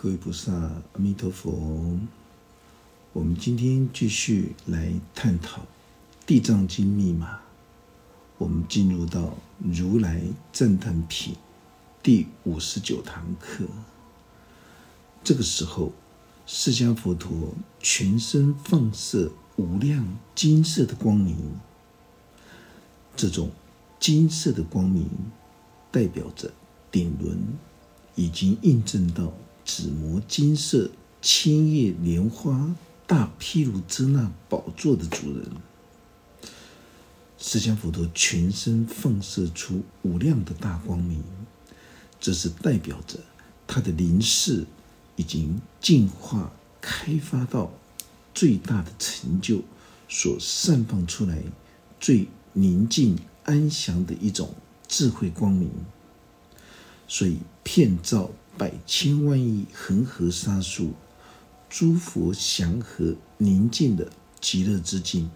各位菩萨，阿弥陀佛。我们今天继续来探讨《地藏经》密码。我们进入到如来赞叹品第五十九堂课。这个时候，释迦佛陀全身放射无量金色的光明。这种金色的光明，代表着顶轮已经印证到紫磨金色千叶莲花大毗卢遮那宝座的主人。释迦佛陀全身放射出无量的大光明，这是代表着他的灵视已经进化开发到最大的成就，所散放出来最。宁静安详的一种智慧光明，所以片照百千万亿恒河沙数，诸佛祥和宁静的极乐之境。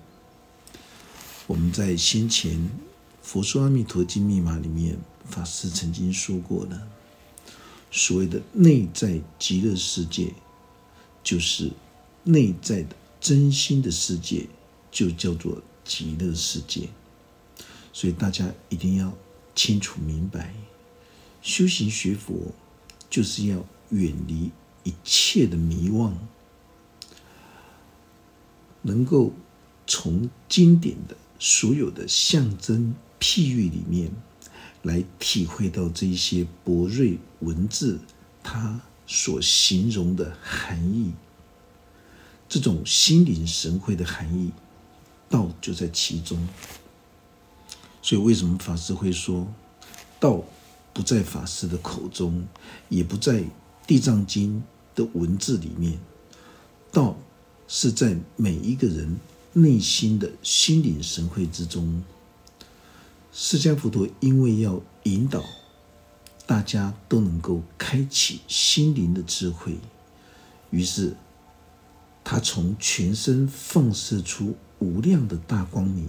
我们在先前《佛说阿弥陀经》密码里面，法师曾经说过了，所谓的内在极乐世界，就是内在的真心的世界，就叫做极乐世界。所以大家一定要清楚明白，修行学佛就是要远离一切的迷惘，能够从经典的所有的象征譬喻里面来体会到这一些博瑞文字它所形容的含义，这种心领神会的含义，道就在其中。所以，为什么法师会说，道不在法师的口中，也不在《地藏经》的文字里面，道是在每一个人内心的心领神会之中。释迦佛陀因为要引导大家都能够开启心灵的智慧，于是他从全身放射出无量的大光明。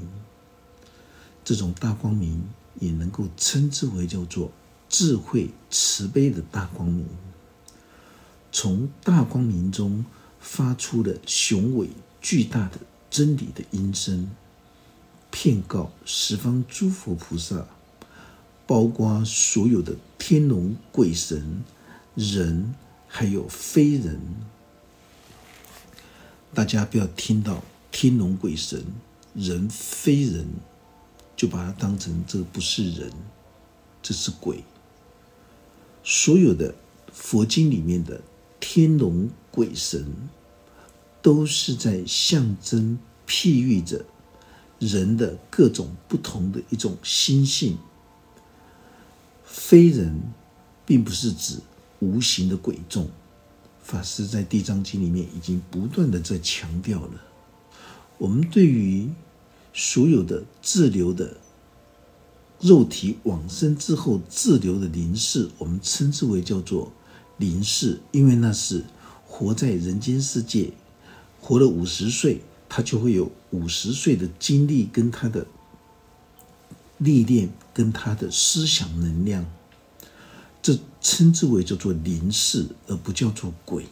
这种大光明也能够称之为叫做智慧慈悲的大光明。从大光明中发出了雄伟巨大的真理的音声，骗告十方诸佛菩萨，包括所有的天龙鬼神、人还有非人。大家不要听到天龙鬼神、人非人。就把它当成这不是人，这是鬼。所有的佛经里面的天龙鬼神，都是在象征譬喻着人的各种不同的一种心性。非人，并不是指无形的鬼众。法师在《地藏经》里面已经不断的在强调了，我们对于。所有的滞留的肉体往生之后滞留的灵视，我们称之为叫做灵视，因为那是活在人间世界，活了五十岁，他就会有五十岁的经历跟他的历练跟他的思想能量，这称之为叫做灵视，而不叫做鬼。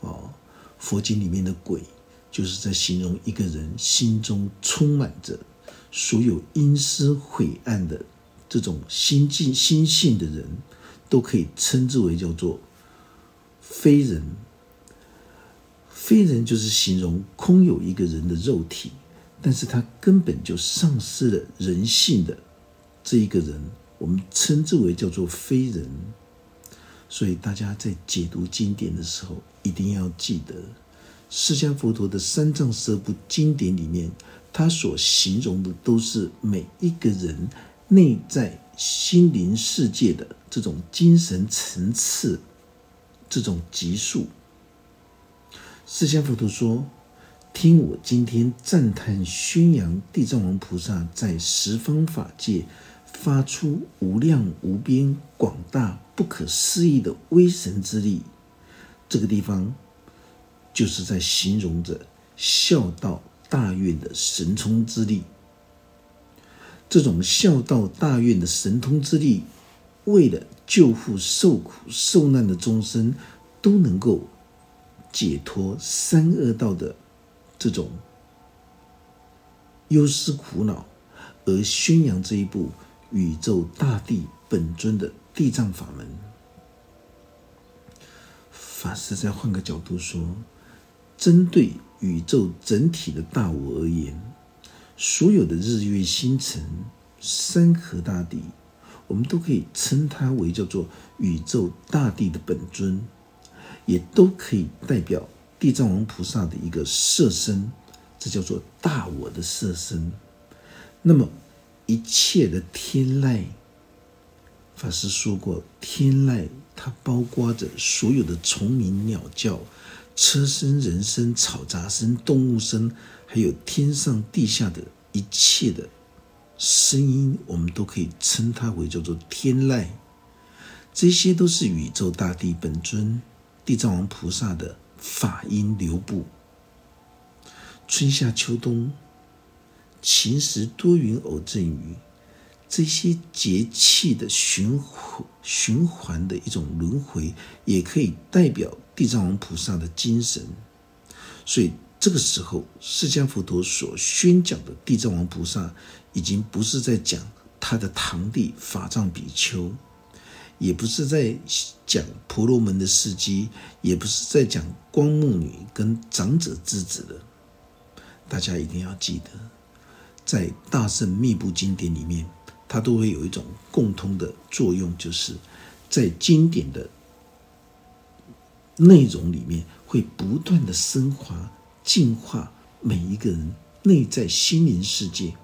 哦，佛经里面的鬼。就是在形容一个人心中充满着所有阴湿晦暗的这种心境心性的人，都可以称之为叫做非人。非人就是形容空有一个人的肉体，但是他根本就丧失了人性的这一个人，我们称之为叫做非人。所以大家在解读经典的时候，一定要记得。释迦佛陀的三藏十二部经典里面，他所形容的都是每一个人内在心灵世界的这种精神层次，这种级数。释迦佛陀说：“听我今天赞叹宣扬地藏王菩萨在十方法界发出无量无边、广大不可思议的威神之力。”这个地方。就是在形容着孝道大愿的神通之力。这种孝道大愿的神通之力，为了救护受苦受难的众生，都能够解脱三恶道的这种忧思苦恼，而宣扬这一部宇宙大地本尊的地藏法门。法师再换个角度说，针对宇宙整体的大我而言，所有的日月星辰、山河大地。我们都可以称它为叫做宇宙大地的本尊，也都可以代表地藏王菩萨的一个色身，这叫做大我的色身。那么一切的天籁，法师说过，天籁它包括着所有的虫鸣鸟叫、车声、人声、吵杂声、动物声，还有天上地下的一切的。声音，我们都可以称它为叫做天籁，这些都是宇宙大地本尊地藏王菩萨的法音流布。春夏秋冬，晴时多云偶阵雨，这些节气的循环循环的一种轮回，也可以代表地藏王菩萨的精神。所以这个时候，释迦佛陀所宣讲的地藏王菩萨。已经不是在讲他的堂弟法藏比丘，也不是在讲婆罗门的事迹，也不是在讲光目女跟长者之子的。大家一定要记得，在大圣密部经典里面，它都会有一种共通的作用，就是在经典的内容里面，会不断的升华、净化每一个人内在心灵世界。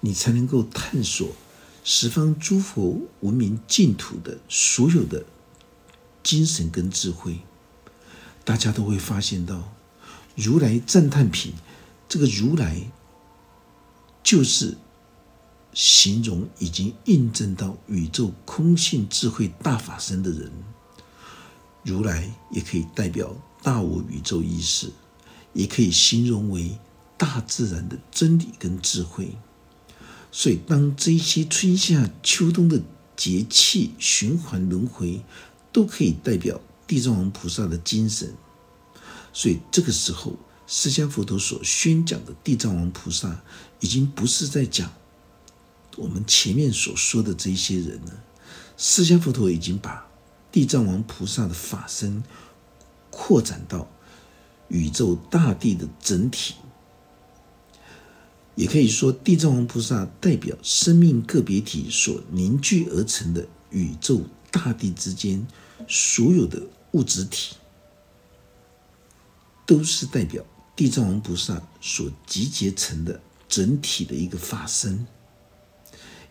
你才能够探索十方诸佛文明净土的所有的精神跟智慧，大家都会发现到，如来赞叹品，这个如来就是形容已经印证到宇宙空性智慧大法身的人。如来也可以代表大我宇宙意识，也可以形容为大自然的真理跟智慧。所以，当这些春夏秋冬的节气循环轮回，都可以代表地藏王菩萨的精神。所以，这个时候，释迦佛陀所宣讲的地藏王菩萨，已经不是在讲我们前面所说的这些人了。释迦佛陀已经把地藏王菩萨的法身扩展到宇宙大地的整体。也可以说，地藏王菩萨代表生命个别体所凝聚而成的宇宙大地之间所有的物质体，都是代表地藏王菩萨所集结成的整体的一个法身，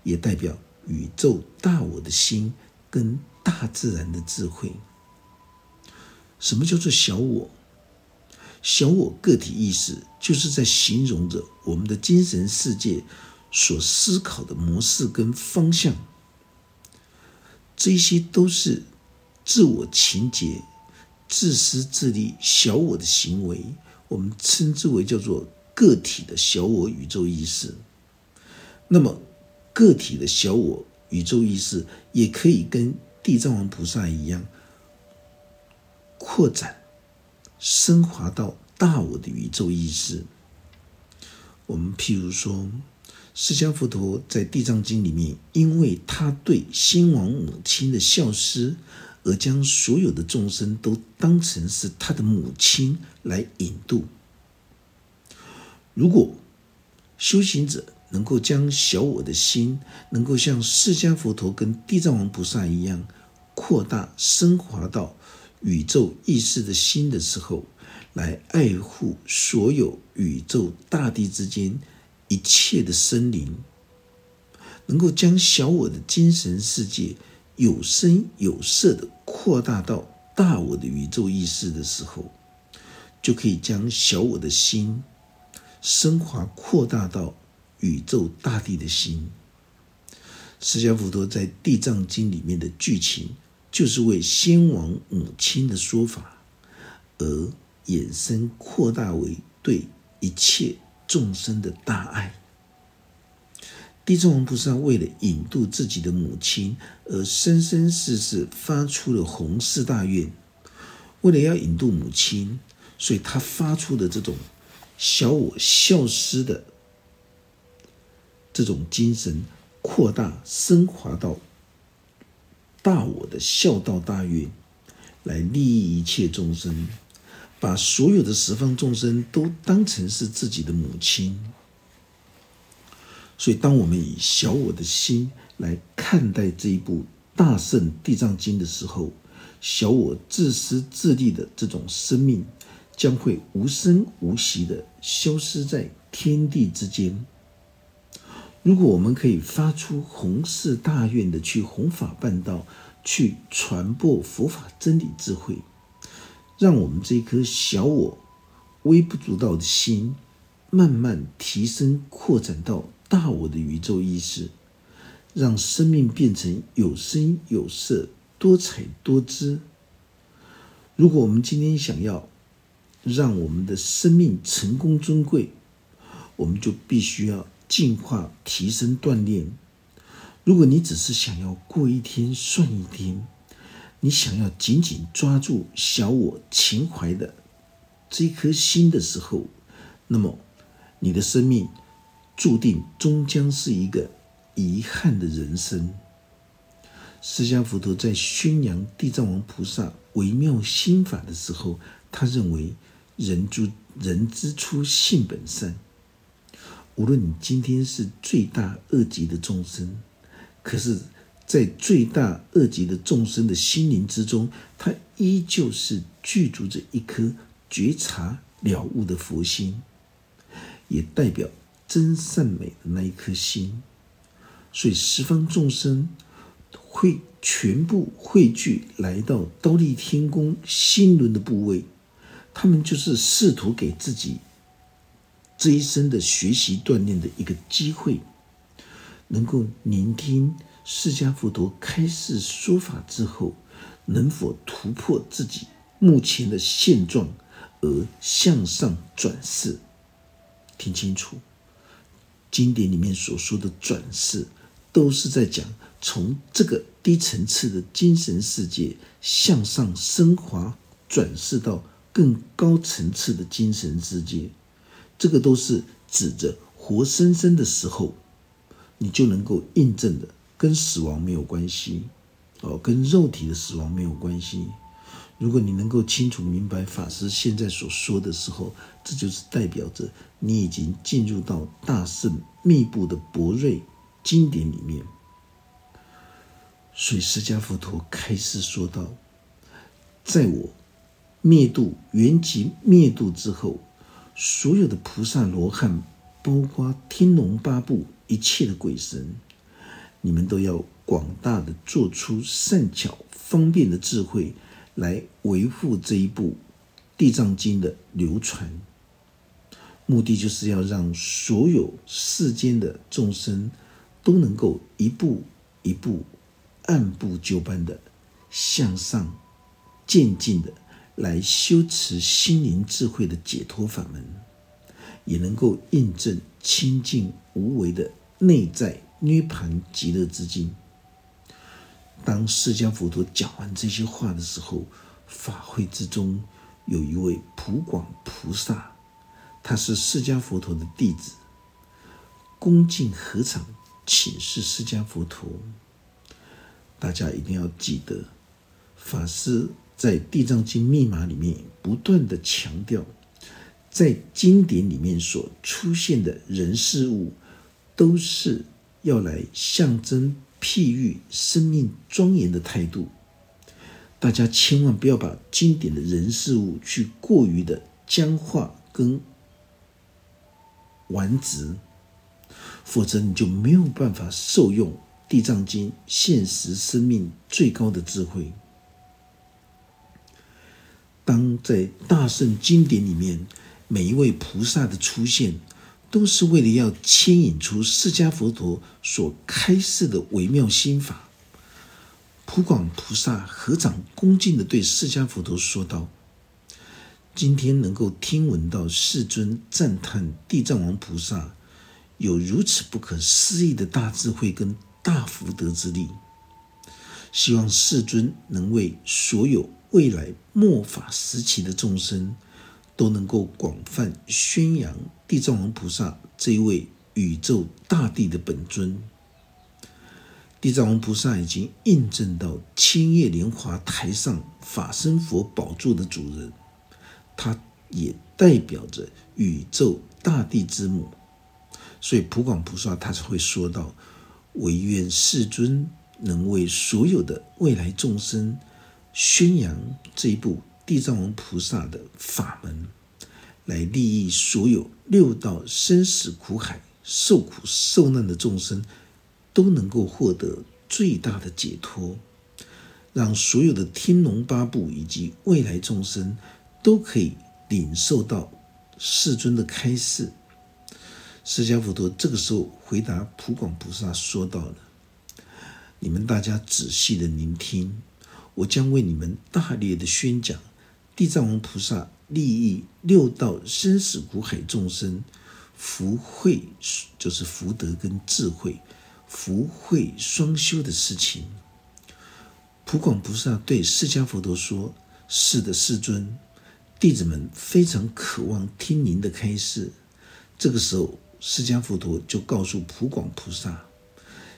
也代表宇宙大我的心跟大自然的智慧。什么叫做小我？小我个体意识，就是在形容着我们的精神世界所思考的模式跟方向。这些都是自我情结、自私自利、小我的行为，我们称之为叫做个体的小我宇宙意识。那么，个体的小我宇宙意识也可以跟地藏王菩萨一样扩展。升华到大我的宇宙意识。我们譬如说，释迦佛陀在《地藏经》里面，因为他对先王母亲的孝思，而将所有的众生都当成是他的母亲来引渡。如果修行者能够将小我的心，能够像释迦佛陀跟地藏王菩萨一样扩大升华到。宇宙意识的心的时候，来爱护所有宇宙大地之间一切的生灵，能够将小我的精神世界有声有色的扩大到大我的宇宙意识的时候，就可以将小我的心升华扩大到宇宙大地的心。释迦佛陀在《地藏经》里面的剧情。就是为先王母亲的说法而衍生扩大为对一切众生的大爱。地藏王菩萨为了引渡自己的母亲，而生生世世发出了弘誓大愿。为了要引渡母亲，所以他发出的这种小我消失的这种精神，扩大升华到大我的孝道大愿，来利益一切众生，把所有的十方众生都当成是自己的母亲。所以，当我们以小我的心来看待这一部大圣地藏经的时候，小我自私自利的这种生命将会无声无息的消失在天地之间。如果我们可以发出弘誓大愿的去弘法办道，去传播佛法真理智慧，让我们这颗小我微不足道的心慢慢提升扩展到。大我的宇宙意识，让生命变成有声有色、多彩多姿。如果我们今天想要让我们的生命成功尊贵，我们就必须要进化、提升、锻炼。如果你只是想要过一天算一天，你想要紧紧抓住小我情怀的这颗心的时候，那么你的生命。注定终将是一个遗憾的人生。释迦佛陀在宣扬地藏王菩萨微妙心法的时候，他认为人诸人之初性本善。无论你今天是罪大恶极的众生，可是，在罪大恶极的众生的心灵之中，他依旧是具足着一颗觉察了悟的佛心，也代表。真善美的那一颗心，所以十方众生会全部汇聚来到刀立天宫心轮的部位，他们就是试图给自己这一生的学习锻炼的一个机会，能够聆听释迦佛陀开示说法之后，能否突破自己目前的现状而向上转世？听清楚。经典里面所说的转世，都是在讲从这个低层次的精神世界向上升华，转世到更高层次的精神世界。这个都是指着活生生的时候，你就能够印证的，跟死亡没有关系，哦，跟肉体的死亡没有关系。如果你能够清楚明白法师现在所说的时候，这就是代表着你已经进入到大圣密布的博瑞经典里面。所以释迦佛陀开始说道：“在我灭度原籍灭度之后，所有的菩萨罗汉，包括天龙八部一切的鬼神，你们都要广大的做出善巧方便的智慧。”来维护这一部《地藏经》的流传，目的就是要让所有世间的众生都能够一步一步、按部就班的向上渐进的来修持心灵智慧的解脱法门，也能够印证清净无为的内在涅盘极乐之境。当释迦佛陀讲完这些话的时候，法会之中有一位普广菩萨，他是释迦佛陀的弟子，恭敬合掌请示释迦佛陀。大家一定要记得，法师在《地藏经》密码里面不断的强调，在经典里面所出现的人事物，都是要来象征。譬喻生命庄严的态度，大家千万不要把经典的人事物去过于的僵化跟顽直，否则你就没有办法受用《地藏经》现实生命最高的智慧。当在大圣经典里面，每一位菩萨的出现。都是为了要牵引出释迦佛陀所开示的微妙心法。普广菩萨合掌恭敬的对释迦佛陀说道：“今天能够听闻到世尊赞叹地藏王菩萨有如此不可思议的大智慧跟大福德之力，希望世尊能为所有未来末法时期的众生，都能够广泛宣扬地藏王菩萨这一位宇宙大地的本尊。地藏王菩萨已经印证到千叶莲华台上法身佛宝座的主人，他也代表着宇宙大地之母。所以普广菩萨他才会说到：“唯愿世尊能为所有的未来众生宣扬这一部地藏王菩萨的法门，来利益所有六道生死苦海受苦受难的众生，都能够获得最大的解脱，让所有的天龙八部以及未来众生都可以领受到世尊的开示。”释迦佛陀这个时候回答普广菩萨说到了：“你们大家仔细的聆听，我将为你们大力的宣讲地藏王菩萨利益六道生死苦海众生福慧，就是福德跟智慧福慧双修的事情。”普广菩萨对释迦佛陀说：“是的，世尊，弟子们非常渴望听您的开示。”这个时候。释迦佛陀就告诉普广菩萨，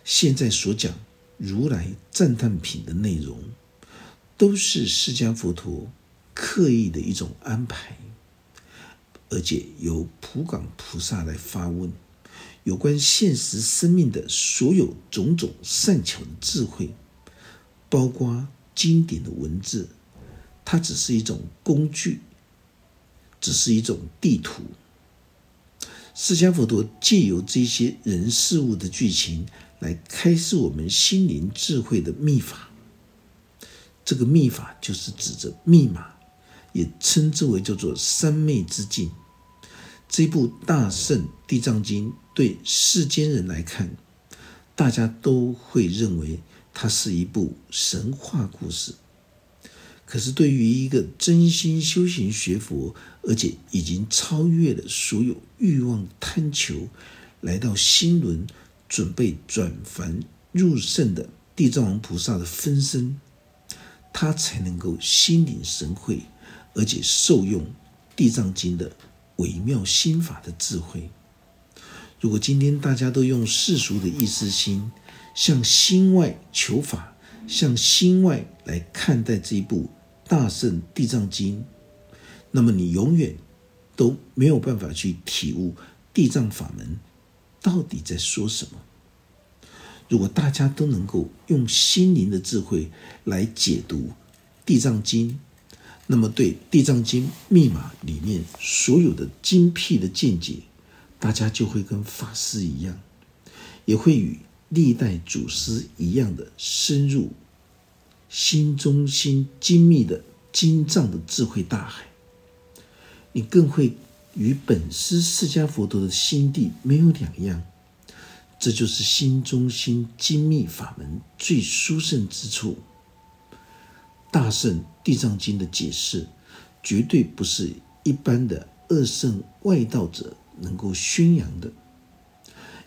现在所讲如来赞叹品的内容，都是释迦佛陀刻意的一种安排，而且由普广菩萨来发问，有关现实生命的所有种种善巧的智慧，包括经典的文字，它只是一种工具，只是一种地图。释迦佛陀借由这些人事物的剧情来开示我们心灵智慧的秘法。这个秘法就是指着密码，也称之为叫做三昧之境。这部大圣地藏经对世间人来看，大家都会认为它是一部神话故事。可是，对于一个真心修行学佛，而且已经超越了所有欲望贪求，来到新轮准备转凡入圣的地藏王菩萨的分身，他才能够心领神会，而且受用地藏经的微妙心法的智慧。如果今天大家都用世俗的意识心，向心外求法。向心外来看待这一部大圣地藏经，那么你永远都没有办法去体悟地藏法门到底在说什么。如果大家都能够用心灵的智慧来解读地藏经，那么对地藏经密码里面所有的精辟的见解，大家就会跟法师一样，也会与。历代祖师一样的深入心中心精密的精藏的智慧大海，你更会与本师释迦佛陀的心地没有两样。这就是心中心精密法门最殊胜之处。大圣地藏经的解释，绝对不是一般的二圣外道者能够宣扬的。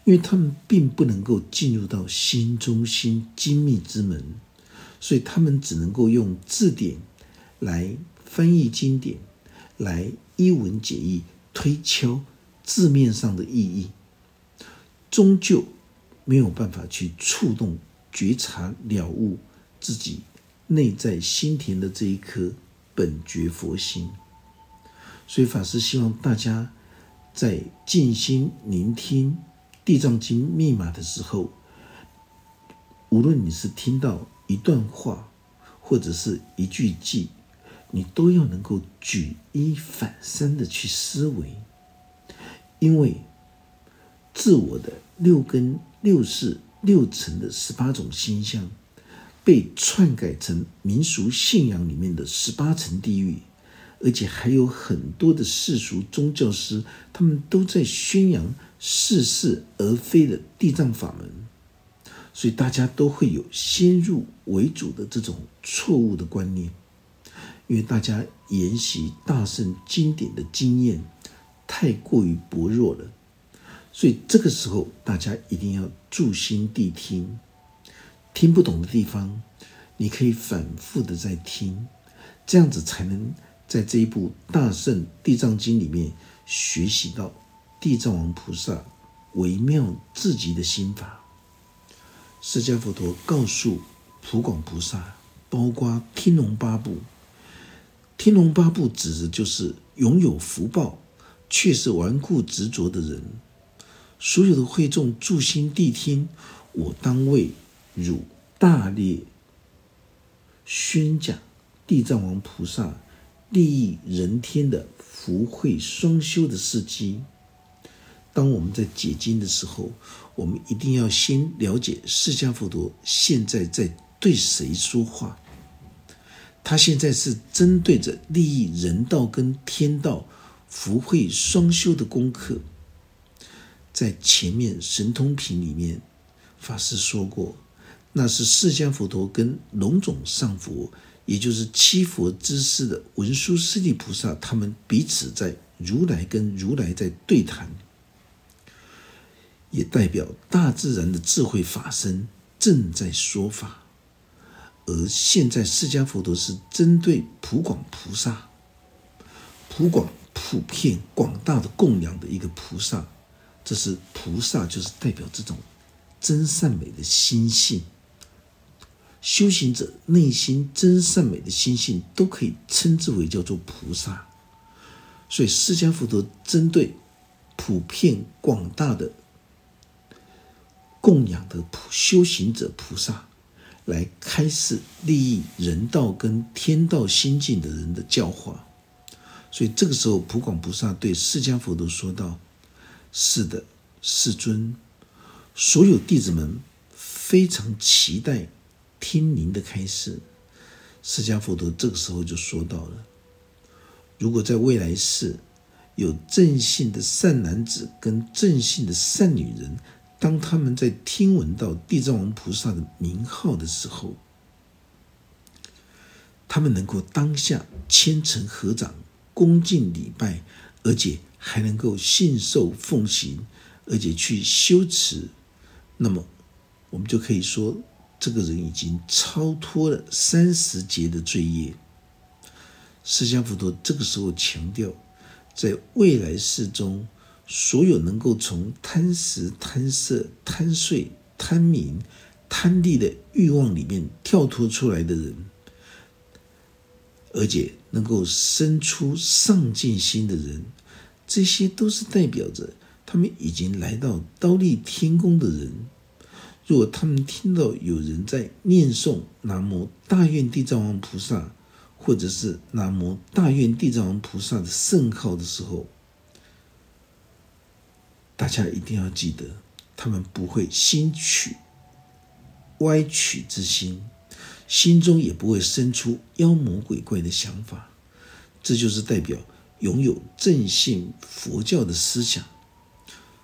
因为他们并不能够进入到心中心精密之门，所以他们只能够用字典来翻译经典，来一文解义，推敲字面上的意义，终究没有办法去触动、觉察、了悟自己内在心田的这一颗本觉佛心。所以法师希望大家在静心聆听。地藏经密码的时候，无论你是听到一段话，或者是一句偈，你都要能够举一反三的去思维，因为自我的六根、六识、六尘的十八种心相，被篡改成民俗信仰里面的十八层地狱。而且还有很多的世俗宗教师，他们都在宣扬似是而非的地藏法门，所以大家都会有先入为主的这种错误的观念，因为大家研习大圣经典的经验太过于薄弱了，所以这个时候大家一定要注心谛听，听不懂的地方，你可以反复的在听。这样子才能在这一部大圣地藏经里面学习到地藏王菩萨微妙至极的心法。释迦佛陀告诉普广菩萨，包括天龙八部，天龙八部指的就是拥有福报却是顽固执着的人。所有的会众助心谛听，我当为汝大力宣讲地藏王菩萨利益人天的福慧双修的事迹。当我们在解经的时候，我们一定要先了解释迦佛陀现在在对谁说话。他现在是针对着利益人道跟天道福慧双修的功课。在前面神通品里面，法师说过，那是释迦佛陀跟龙种上佛，也就是七佛之师的文殊师利菩萨，他们彼此在如来跟如来在对谈，也代表大自然的智慧法身正在说法。而现在释迦佛陀是针对普广菩萨，普广普遍广大的供养的一个菩萨。这是菩萨，就是代表这种真善美的心性。修行者内心真善美的心性，都可以称之为叫做菩萨。所以释迦佛陀针对普遍广大的供养的修行者菩萨，来开示利益人道跟天道心境的人的教化。所以这个时候，普广菩萨对释迦佛陀说道。是的，世尊，所有弟子们非常期待听您的开示。释迦佛陀这个时候就说到了：如果在未来世有正信的善男子跟正信的善女人，当他们在听闻到地藏王菩萨的名号的时候，他们能够当下虔诚合掌、恭敬礼拜，而且。还能够信受奉行，而且去修持，那么我们就可以说，这个人已经超脱了三十劫的罪业。释迦佛陀这个时候强调，在未来世中，所有能够从贪食、贪色、贪睡、贪名、贪利的欲望里面跳脱出来的人，而且能够生出上进心的人。这些都是代表着他们已经来到刀立天宫的人。若他们听到有人在念诵南无大愿地藏王菩萨，或者是南无大愿地藏王菩萨的圣号的时候，大家一定要记得，他们不会心取歪曲之心，心中也不会生出妖魔鬼怪的想法。这就是代表。拥有正信佛教的思想，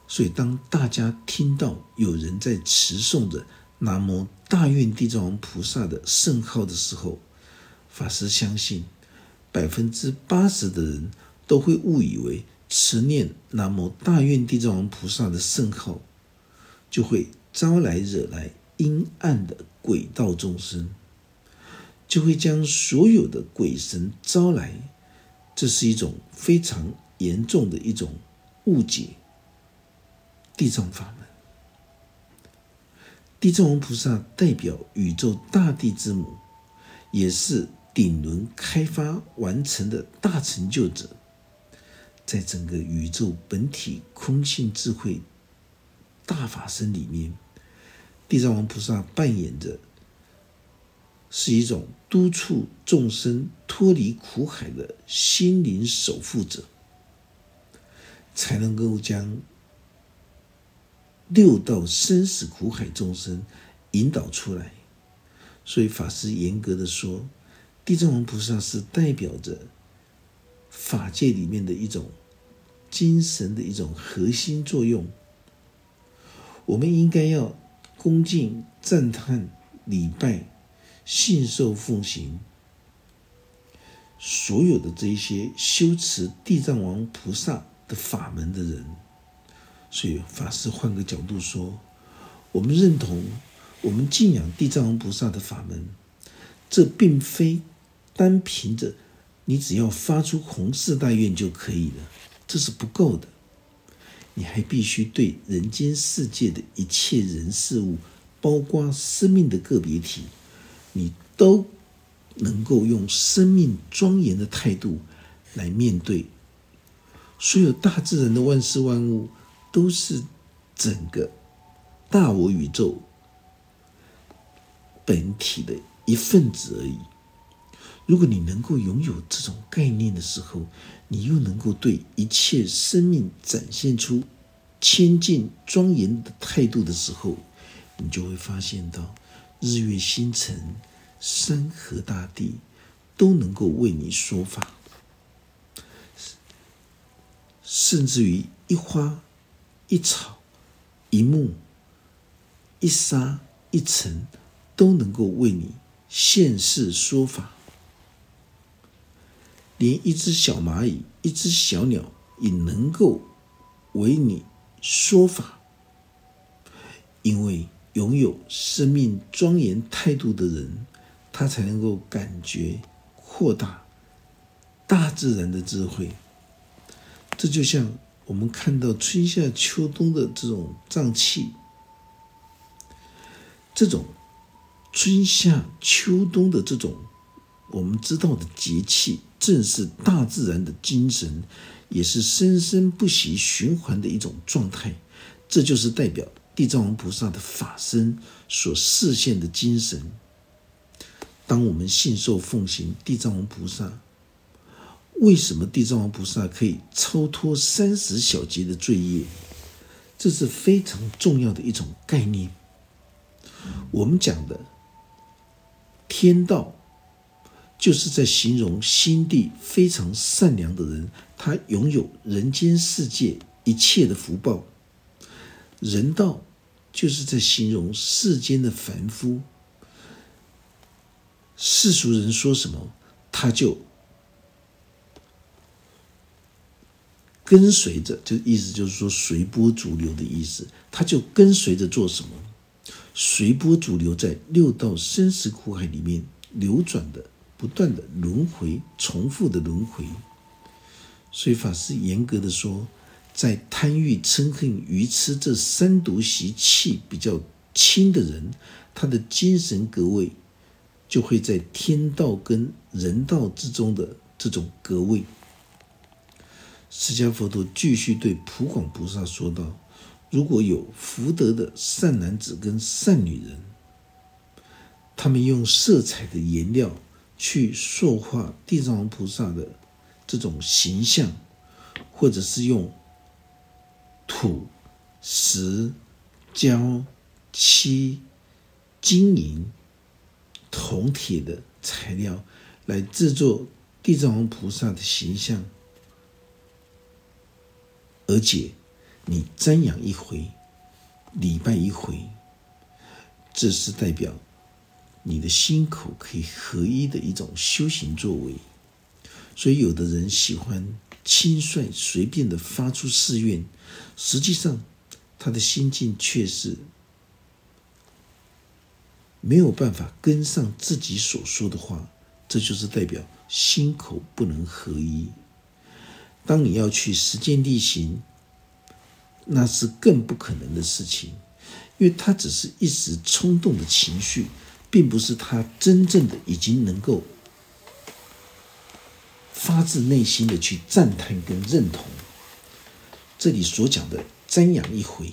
所以当大家听到有人在持诵着南无大愿地藏王菩萨的圣号的时候，法师相信百分之八十的人都会误以为持念南无大愿地藏王菩萨的圣号，就会招来惹来阴暗的鬼道众生，就会将所有的鬼神招来。这是一种非常严重的一种误解。地藏法门，地藏王菩萨代表宇宙大地之母，也是顶轮开发完成的大成就者。在整个宇宙本体空性智慧大法身里面，地藏王菩萨扮演着。是一种督促众生脱离苦海的心灵守护者，才能够将六道生死苦海众生引导出来。所以法师严格的说，地藏王菩萨是代表着法界里面的一种精神的一种核心作用。我们应该要恭敬赞叹礼拜。信受奉行，所有的这些修持地藏王菩萨的法门的人，所以法师换个角度说，我们认同，我们敬仰地藏王菩萨的法门，这并非单凭着你只要发出弘誓大愿就可以了，这是不够的。你还必须对人间世界的一切人事物，包括生命的个别体，你都能够用生命庄严的态度来面对。所有大自然的万事万物，都是整个大我宇宙本体的一份子而已。如果你能够拥有这种概念的时候，你又能够对一切生命展现出谦敬庄严的态度的时候，你就会发现到日月星辰、山河大地都能够为你说法，甚至于一花一草、一木一沙一尘都能够为你现世说法。连一只小蚂蚁、一只小鸟也能够为你说法，因为拥有生命庄严态度的人，他才能够感觉扩大大自然的智慧。这就像我们看到春夏秋冬的这种脏气，这种春夏秋冬的这种我们知道的节气。正是大自然的精神，也是生生不息循环的一种状态。这就是代表地藏王菩萨的法身所示现的精神。当我们信受奉行地藏王菩萨，为什么地藏王菩萨可以超脱三十小劫的罪业？这是非常重要的一种概念。我们讲的天道。就是在形容心地非常善良的人，他拥有人间世界一切的福报；人道就是在形容世间的凡夫。世俗人说什么，他就跟随着，就意思就是说随波逐流的意思，他就跟随着做什么，随波逐流在六道生死苦海里面流转的。不断的轮回，重复的轮回。所以法师严格的说，在贪欲、嗔恨、愚痴这三毒习气比较轻的人，他的精神格位就会在天道跟人道之中的这种格位。释迦佛陀继续对普广菩萨说道：“如果有福德的善男子跟善女人，他们用色彩的颜料。”去塑化地藏王菩萨的这种形象，或者是用土、石、胶、漆、金银、铜、铁的材料来制作地藏王菩萨的形象，而且你瞻仰一回、礼拜一回，这是代表。你的心口可以合一的一种修行作为，所以有的人喜欢轻率随便的发出誓愿，实际上他的心境却是没有办法跟上自己所说的话，这就是代表心口不能合一。当你要去实践力行，那是更不可能的事情，因为他只是一时冲动的情绪。并不是他真正的已经能够发自内心的去赞叹跟认同。这里所讲的瞻仰一回、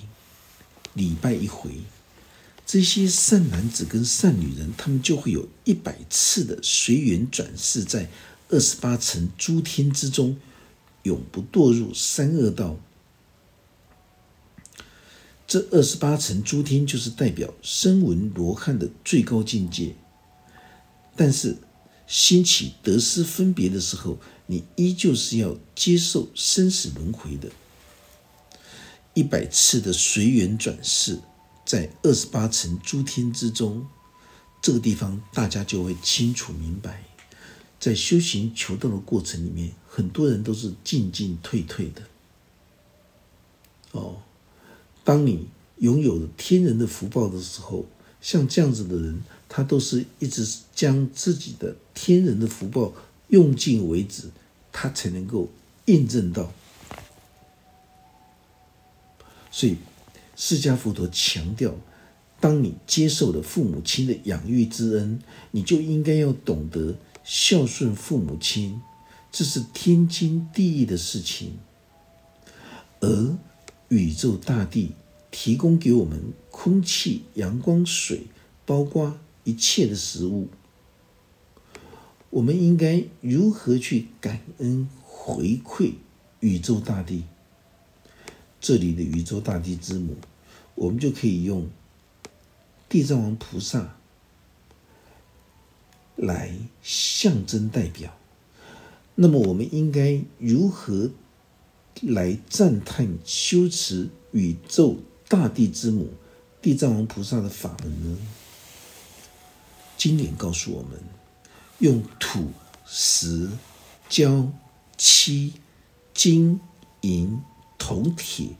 礼拜一回，这些善男子跟善女人，他们就会有一百次的随缘转世，在二十八层诸天之中，永不堕入三恶道。这二十八层诸天就是代表声闻罗汉的最高境界，但是兴起得失分别的时候，你依旧是要接受生死轮回的。一百次的随缘转世，在二十八层诸天之中，这个地方大家就会清楚明白，在修行求道的过程里面，很多人都是进进退退的。哦。当你拥有了天人的福报的时候，像这样子的人，他都是一直将自己的天人的福报用尽为止，他才能够印证到。所以，释迦佛陀强调，当你接受了父母亲的养育之恩，你就应该要懂得孝顺父母亲，这是天经地义的事情。而宇宙大地提供给我们空气、阳光、水，包括一切的食物，我们应该如何去感恩回馈宇宙大地？这里的宇宙大地之母，我们就可以用地藏王菩萨来象征代表。那么，我们应该如何来赞叹修持宇宙大地之母地藏王菩萨的法门呢？经典告诉我们，用土、石、胶、漆、金、银。铜铁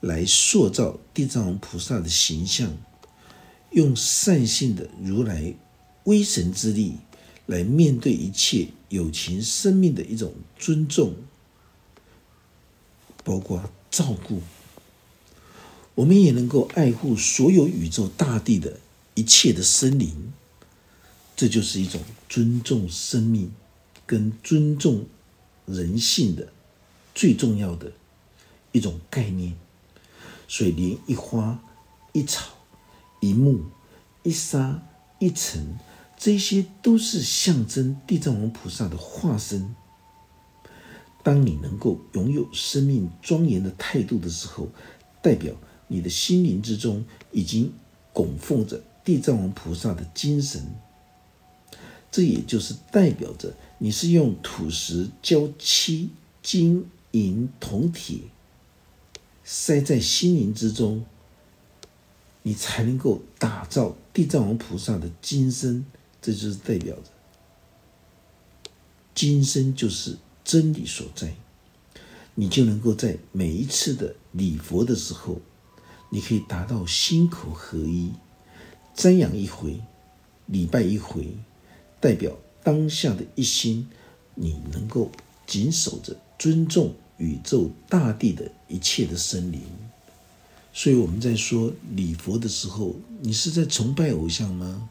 来塑造地藏王菩萨的形象，用善性的如来威神之力来面对一切有情生命的一种尊重，包括照顾，我们也能够爱护所有宇宙大地的一切的生灵，这就是一种尊重生命跟尊重人性的最重要的。一种概念，所以连一花、一草、一木、一沙、一尘，这些都是象征地藏王菩萨的化身。当你能够拥有生命庄严的态度的时候，代表你的心灵之中已经供奉着地藏王菩萨的精神。这也就是代表着你是用土石、胶漆、金银、铜铁。塞在心灵之中，你才能够打造地藏王菩萨的金身。这就是代表着金身就是真理所在。你就能够在每一次的礼佛的时候，你可以达到心口合一，瞻仰一回，礼拜一回，代表当下的一心，你能够谨守着尊重。宇宙大地的一切的生灵，所以我们在说礼佛的时候，你是在崇拜偶像吗？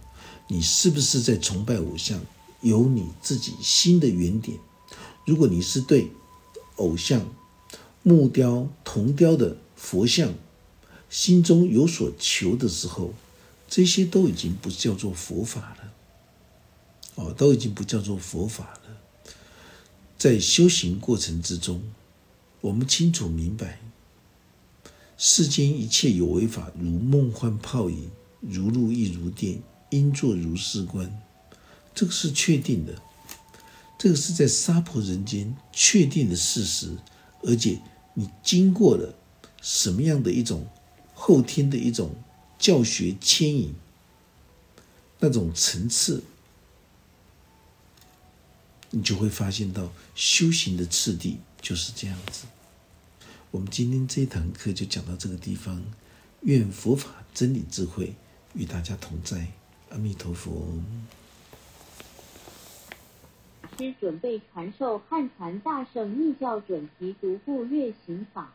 你是不是在崇拜偶像？有你自己心的原点。如果你是对偶像、木雕、铜雕的佛像心中有所求的时候，这些都已经不叫做佛法了。哦，都已经不叫做佛法了。在修行过程之中。我们清楚明白，世间一切有为法，如梦幻泡影，如露亦如电，应作如是观。这个是确定的，这个是在娑婆人间确定的事实。而且你经过了什么样的一种后天的一种教学牵引，那种层次，你就会发现到修行的次第就是这样子。我们今天这一堂课就讲到这个地方，愿佛法真理智慧与大家同在，阿弥陀佛。师准备传授汉传大圣密教准提独步月行法。